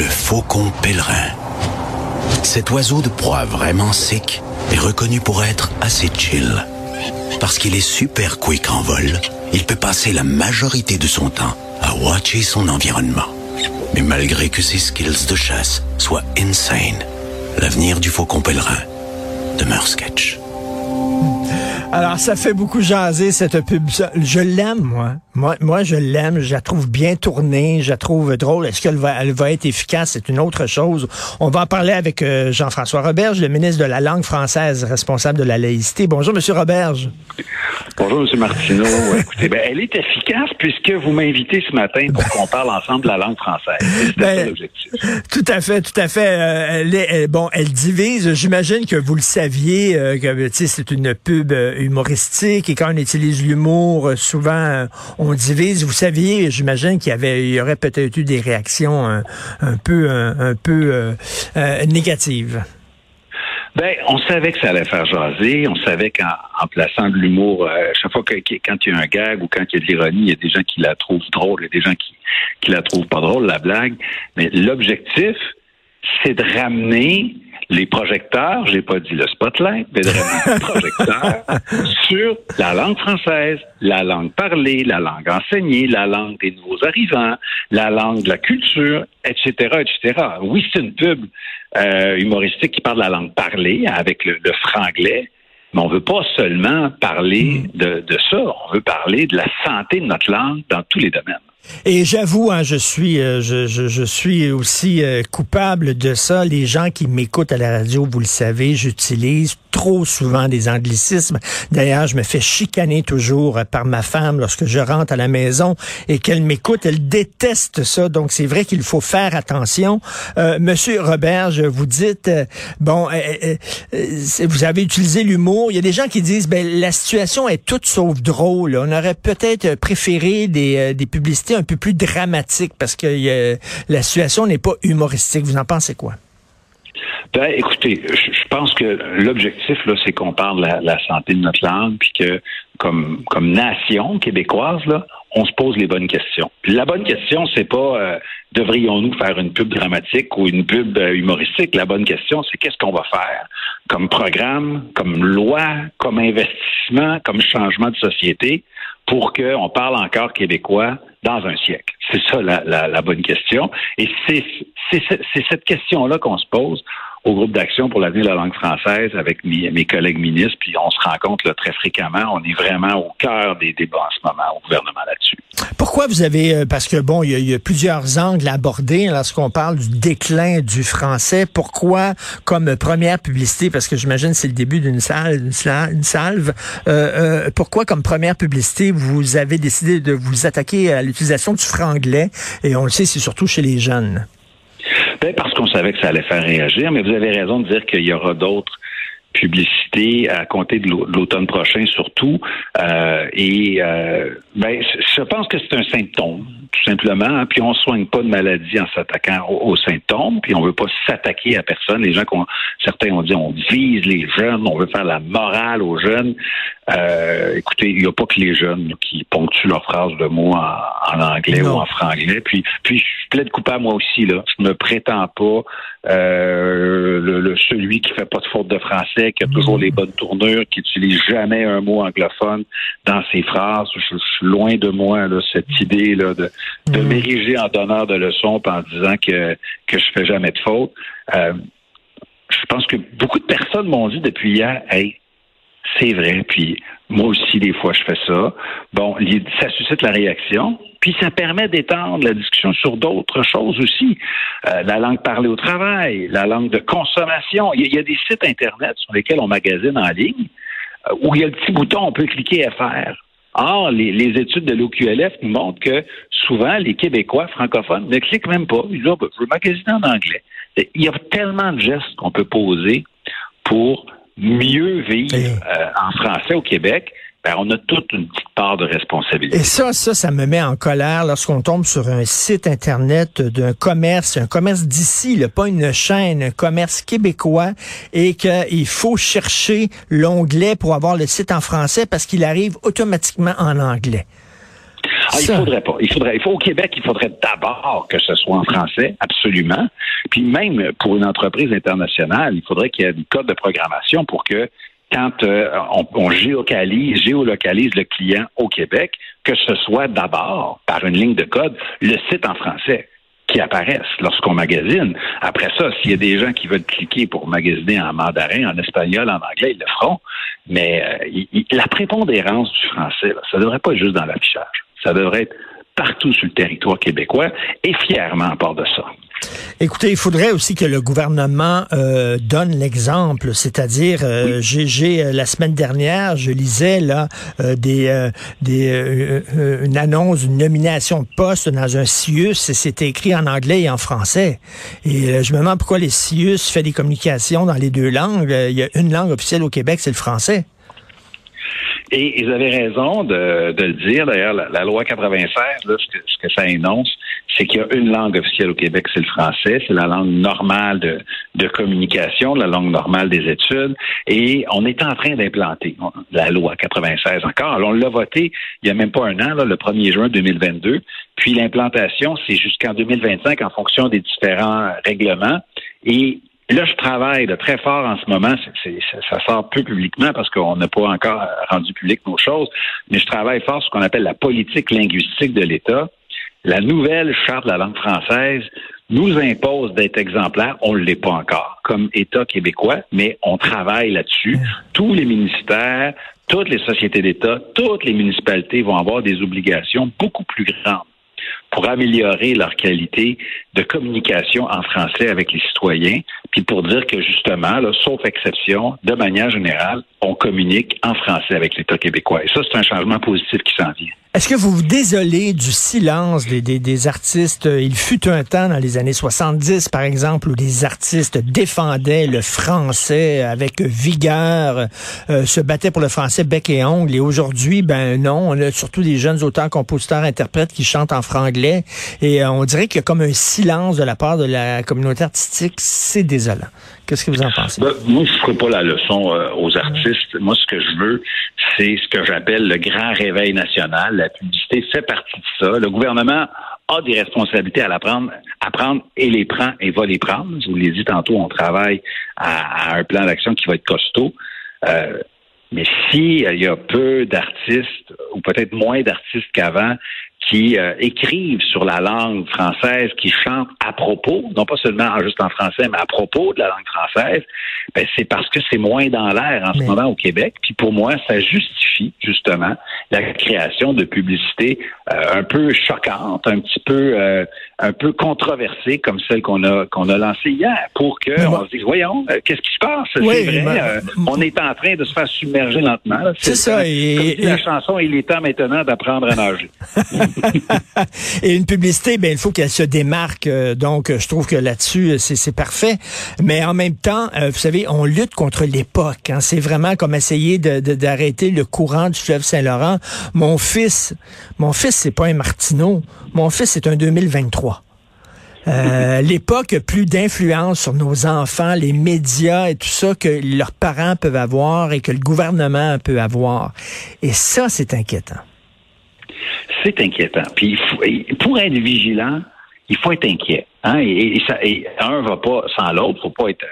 le faucon pèlerin. Cet oiseau de proie vraiment sec est reconnu pour être assez chill. Parce qu'il est super quick en vol, il peut passer la majorité de son temps à watcher son environnement. Mais malgré que ses skills de chasse soient insane, l'avenir du faucon pèlerin demeure sketch. Alors, ça fait beaucoup jaser, cette pub. Je l'aime, moi. Moi, moi je l'aime. Je la trouve bien tournée. Je la trouve drôle. Est-ce qu'elle va, elle va être efficace? C'est une autre chose. On va en parler avec euh, Jean-François Roberge, le ministre de la langue française, responsable de la laïcité. Bonjour, Monsieur Roberge. Bonjour, M. Martineau. Écoutez, ben, elle est efficace puisque vous m'invitez ce matin pour qu'on parle ensemble de la langue française. C'est ben, l'objectif. Tout à fait, tout à fait. Euh, elle est, bon, elle divise. J'imagine que vous le saviez, euh, que c'est une pub humoristique et quand on utilise l'humour, euh, souvent euh, on divise. Vous saviez, j'imagine qu'il y avait, il aurait peut-être eu des réactions un, peu, un, peu euh, négatives. Ben, on savait que ça allait faire jaser. On savait qu'en plaçant de l'humour, chaque fois que quand il y a un gag ou quand il y a de l'ironie, il y a des gens qui la trouvent drôle, il y a des gens qui qui la trouvent pas drôle, la blague. Mais l'objectif, c'est de ramener les projecteurs, j'ai pas dit le spotlight, mais les projecteurs sur la langue française, la langue parlée, la langue enseignée, la langue des nouveaux arrivants, la langue de la culture, etc., etc. Oui, c'est une pub euh, humoristique qui parle de la langue parlée avec le, franglais, mais on veut pas seulement parler mm. de, de ça, on veut parler de la santé de notre langue dans tous les domaines. Et j'avoue, hein, je suis, euh, je, je, je, suis aussi euh, coupable de ça. Les gens qui m'écoutent à la radio, vous le savez, j'utilise trop souvent des anglicismes. D'ailleurs, je me fais chicaner toujours par ma femme lorsque je rentre à la maison et qu'elle m'écoute. Elle déteste ça. Donc, c'est vrai qu'il faut faire attention. Euh, Monsieur Robert, vous dites, euh, bon, euh, vous avez utilisé l'humour. Il y a des gens qui disent, ben, la situation est toute sauf drôle. On aurait peut-être préféré des, des publicités un peu plus dramatiques parce que la situation n'est pas humoristique. Vous en pensez quoi? Ben, écoutez, je, pense que l'objectif, là, c'est qu'on parle de la, la, santé de notre langue, puis que, comme, comme nation québécoise, là, on se pose les bonnes questions. Puis la bonne question, c'est pas euh, devrions-nous faire une pub dramatique ou une pub euh, humoristique. La bonne question, c'est qu'est-ce qu'on va faire? Comme programme, comme loi, comme investissement, comme changement de société pour qu'on parle encore québécois dans un siècle. C'est ça la, la, la bonne question. Et c'est cette question-là qu'on se pose au groupe d'action pour l'avenir de la langue française avec mes, collègues ministres, puis on se rencontre là, très fréquemment. On est vraiment au cœur des débats en ce moment au gouvernement là-dessus. Pourquoi vous avez, euh, parce que bon, il y, a, plusieurs angles à aborder lorsqu'on parle du déclin du français. Pourquoi, comme première publicité, parce que j'imagine c'est le début d'une salle, une salve, euh, euh, pourquoi comme première publicité vous avez décidé de vous attaquer à l'utilisation du franglais? Et on le sait, c'est surtout chez les jeunes. Ben parce qu'on savait que ça allait faire réagir, mais vous avez raison de dire qu'il y aura d'autres publicités à compter de l'automne prochain surtout. Euh, et euh, ben, je pense que c'est un symptôme, tout simplement. Hein. Puis on soigne pas de maladie en s'attaquant aux, symptômes. Puis on veut pas s'attaquer à personne. Les gens, certains ont dit, on vise les jeunes, on veut faire la morale aux jeunes. Euh, écoutez, il n'y a pas que les jeunes qui ponctuent leurs phrases de mots en, anglais ou en franglais. Puis, puis je plaide coupable moi aussi là. Je me prétends pas euh, le, celui qui fait pas de faute de français, qui a toujours mm. Les bonnes tournures, qui utilise jamais un mot anglophone dans ses phrases. Je, suis loin de moi là, cette idée là de, de mm. m'ériger en donneur de leçons en disant que que je fais jamais de faute. Euh, je pense que beaucoup de personnes m'ont dit depuis hier, hey, c'est vrai, puis moi aussi, des fois, je fais ça. Bon, ça suscite la réaction, puis ça permet d'étendre la discussion sur d'autres choses aussi. Euh, la langue parlée au travail, la langue de consommation. Il y, a des sites Internet sur lesquels on magasine en ligne euh, où il y a le petit bouton, on peut cliquer à faire. Or, les, études de l'OQLF nous montrent que souvent, les Québécois francophones ne cliquent même pas. Ils disent, oh, ben, je veux magasiner en anglais. Il y a tellement de gestes qu'on peut poser pour mieux vivre euh, en français au Québec, ben, on a toute une petite part de responsabilité. Et ça, ça, ça me met en colère lorsqu'on tombe sur un site Internet d'un commerce, un commerce d'ici, pas une chaîne, un commerce québécois, et qu'il faut chercher l'onglet pour avoir le site en français parce qu'il arrive automatiquement en anglais. Ah, il faudrait pas. Il faudrait. Il faut au Québec, il faudrait d'abord que ce soit en français, absolument. Puis même pour une entreprise internationale, il faudrait qu'il y ait une code de programmation pour que quand euh, on, on, géolocalise, géolocalise le client au Québec, que ce soit d'abord par une ligne de code le site en français qui apparaissent lorsqu'on magasine. Après ça, s'il y a des gens qui veulent cliquer pour magasiner en mandarin, en espagnol, en anglais, ils le feront. Mais euh, la prépondérance du français, là, ça ne devrait pas être juste dans l'affichage. Ça devrait être partout sur le territoire québécois et fièrement à part de ça. Écoutez, il faudrait aussi que le gouvernement euh, donne l'exemple, c'est-à-dire, euh, j'ai euh, la semaine dernière, je lisais là des, des une annonce d'une nomination de poste dans un CIUS, et c'était écrit en anglais et en français. Et je me demande pourquoi les CIUS fait des communications dans les deux langues. Il y a une langue officielle au Québec, c'est le français. Et ils avaient raison de, de le dire. D'ailleurs, la, loi 96, là, ce, que, ce que ça énonce, c'est qu'il y a une langue officielle au Québec, c'est le français. C'est la langue normale de, de communication, la langue normale des études. Et on est en train d'implanter la loi 96 encore. Alors, on l'a voté il n'y a même pas un an, là, le 1er juin 2022. Puis l'implantation, c'est jusqu'en 2025 en fonction des différents règlements. Et Là, je travaille de très fort en ce moment. ça sort peu publiquement parce qu'on n'a pas encore rendu public nos choses, mais je travaille fort sur ce qu'on appelle la politique linguistique de l'État. La nouvelle charte de la langue française nous impose d'être exemplaire. On ne l'est pas encore comme État québécois, mais on travaille là-dessus. Tous les ministères, toutes les sociétés d'État, toutes les municipalités vont avoir des obligations beaucoup plus grandes pour améliorer leur qualité de communication en français avec les citoyens, puis pour dire que justement, sauf exception, de manière générale, on communique en français avec l'État québécois. Et ça, c'est un changement positif qui s'en vient. Est-ce que vous vous désolez du silence des, des, des, artistes? Il fut un temps dans les années 70, par exemple, où des artistes défendaient le français avec vigueur, euh, se battaient pour le français bec et ongle. Et aujourd'hui, ben non, on a surtout des jeunes auteurs, compositeurs, interprètes qui chantent en franglais. Et euh, on dirait qu'il y a comme un silence de la part de la communauté artistique. C'est désolant. Qu'est-ce que vous en pensez? Ben, moi, je ne ferai pas la leçon euh, aux artistes. Moi, ce que je veux, c'est ce que j'appelle le grand réveil national. La publicité fait partie de ça. Le gouvernement a des responsabilités à, prendre, à prendre et les prend et va les prendre. Je vous l'ai dit tantôt, on travaille à, un plan d'action qui va être costaud. Euh, mais s'il y a peu d'artistes, ou peut-être moins d'artistes qu'avant, qui euh, écrivent sur la langue française, qui chantent à propos, non pas seulement juste en français, mais à propos de la langue française, ben c'est parce que c'est moins dans l'air en ce moment au Québec. Puis pour moi, ça justifie justement la création de publicités euh, un peu choquantes, un petit peu euh, un peu controversées comme celle qu'on a qu'on a lancée hier, pour que on se dise voyons, qu'est-ce qui se passe? C'est vrai, ben, on est en train de se faire submerger lentement. C'est ça. Et, la chanson, il est temps maintenant d'apprendre à nager. Et une publicité, ben il faut qu'elle se démarque. Euh, donc, je trouve que là-dessus, c'est parfait. Mais en même temps, euh, vous savez, on lutte contre l'époque. Hein. C'est vraiment comme essayer d'arrêter le courant du fleuve Saint-Laurent. Mon fils, mon fils, c'est pas un Martineau. Mon fils, c'est un 2023. Euh, l'époque a plus d'influence sur nos enfants, les médias et tout ça que leurs parents peuvent avoir et que le gouvernement peut avoir. Et ça, c'est inquiétant c'est inquiétant. Puis pour être vigilant, il faut être inquiet. Hein? Et, va pas sans l'autre. Faut pas être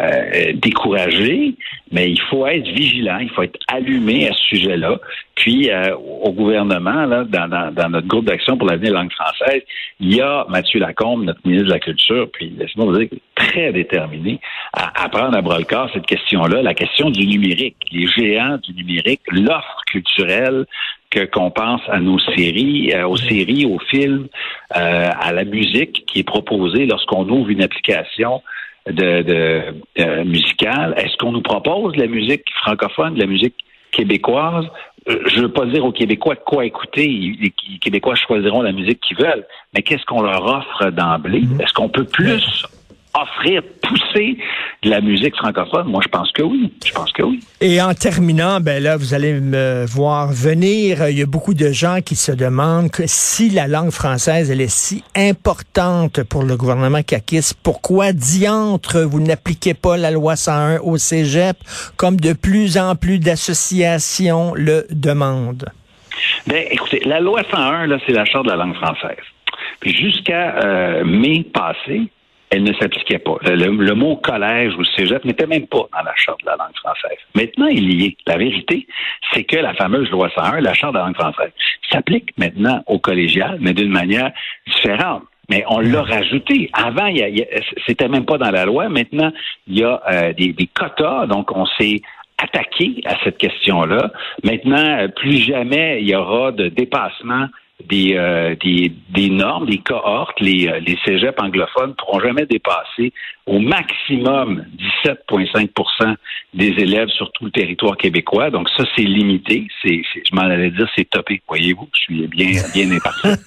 euh, euh, découragé, mais il faut être vigilant. Il faut être allumé à ce sujet-là. Puis euh, au gouvernement, dans, notre groupe d'action pour l'avenir de la langue française, il y a Mathieu Lacombe, notre ministre de la Culture, puis laissez-moi vous dire très déterminé à prendre à bras le corps cette question-là, la question du numérique, les géants du numérique, l'offre culturelle qu'on pense à nos séries, euh, aux séries, aux films, euh, à la musique qui est proposée lorsqu'on ouvre une application de, de euh, musicale. Est-ce qu'on nous propose de la musique francophone, de la musique québécoise? je ne veux pas dire aux Québécois quoi écouter. Les Québécois choisiront la musique qu'ils veulent. Mais qu'est-ce qu'on leur offre d'emblée? Est-ce qu'on peut plus offrir, pousser de la musique francophone? Moi, je pense que oui. Je pense que oui. Et en terminant, ben là, vous allez me voir venir. Il y a beaucoup de gens qui se demandent que si la langue française, elle est si importante pour le gouvernement caquiste, pourquoi diantre vous n'appliquez pas la loi 101 au cégep comme de plus en plus d'associations le demandent? Ben, écoutez, la loi 101, là, c'est la charte de la langue française. Puis jusqu'à euh, mai passé, elle ne s'appliquait pas. Le, mot collège ou cégep n'était même pas dans la charte de la langue française. Maintenant, il y est. La vérité, c'est que la fameuse loi 101, la charte de la langue française, s'applique maintenant au collégial, mais d'une manière différente. Mais on l'a rajouté. Avant, c'était même pas dans la loi. Maintenant, il y a euh, des, des quotas. Donc, on s'est attaqué à cette question-là. Maintenant, plus jamais il y aura de dépassement des, euh, des, des, normes, des cohortes, les, euh, les cégeps anglophones ne pourront jamais dépasser au maximum 17,5% des élèves sur tout le territoire québécois. Donc ça, c'est limité. C'est, je m'en allais dire, c'est topé. Voyez-vous, je suis bien, bien imparti.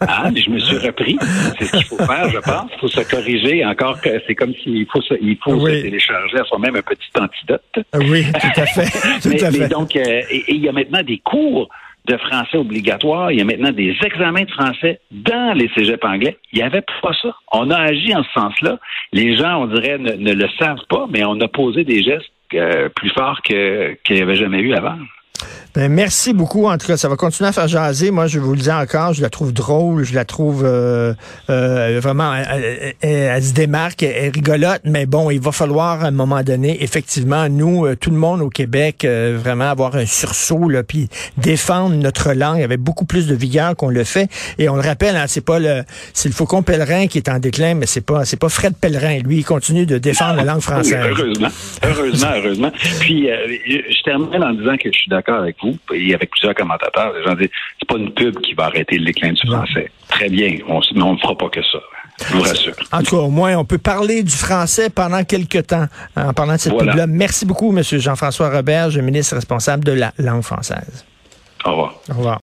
Ah, mais je me suis repris. C'est ce qu'il faut faire, je pense. Il faut se corriger. Encore que c'est comme s'il faut, se, il faut se télécharger à soi-même un petit antidote. Oui, tout à fait. Tout mais, à fait. mais donc, euh, il y a maintenant des cours de français obligatoire. Il y a maintenant des examens de français dans les cégeps anglais. Il n'y avait pas ça. On a agi en ce sens-là. Les gens, on dirait, ne, le savent pas, mais on a posé des gestes euh, plus forts qu'il n'y avait jamais eu avant. Ben, merci beaucoup. En tout cas, ça va continuer à faire jaser. Moi, je vous le dis encore, je la trouve drôle, je la trouve euh, euh, vraiment, elle, se démarque, elle rigolote, mais bon, il va falloir à un moment donné, effectivement, nous, euh, tout le monde au Québec, vraiment avoir un sursaut, là, puis défendre notre langue avec beaucoup plus de vigueur qu'on le fait. Et on le rappelle, hein, c'est pas le, c'est le Faucon Pèlerin qui est en déclin, mais c'est pas, c'est pas Fred Pèlerin. Lui, il continue de défendre la langue française. heureusement, heureusement, heureusement. Puis, je termine en disant que je suis d'accord avec vous et avec plusieurs commentateurs, les gens disent c'est pas une pub qui va arrêter le déclin du français. Très bien, on, mais on ne fera pas que ça. Je vous rassure. En tout cas, au moins, on peut parler du français pendant quelques temps en parlant de cette pub-là. Merci beaucoup, M. Jean-François Robert, ministre responsable de la langue française. Au revoir. Au revoir.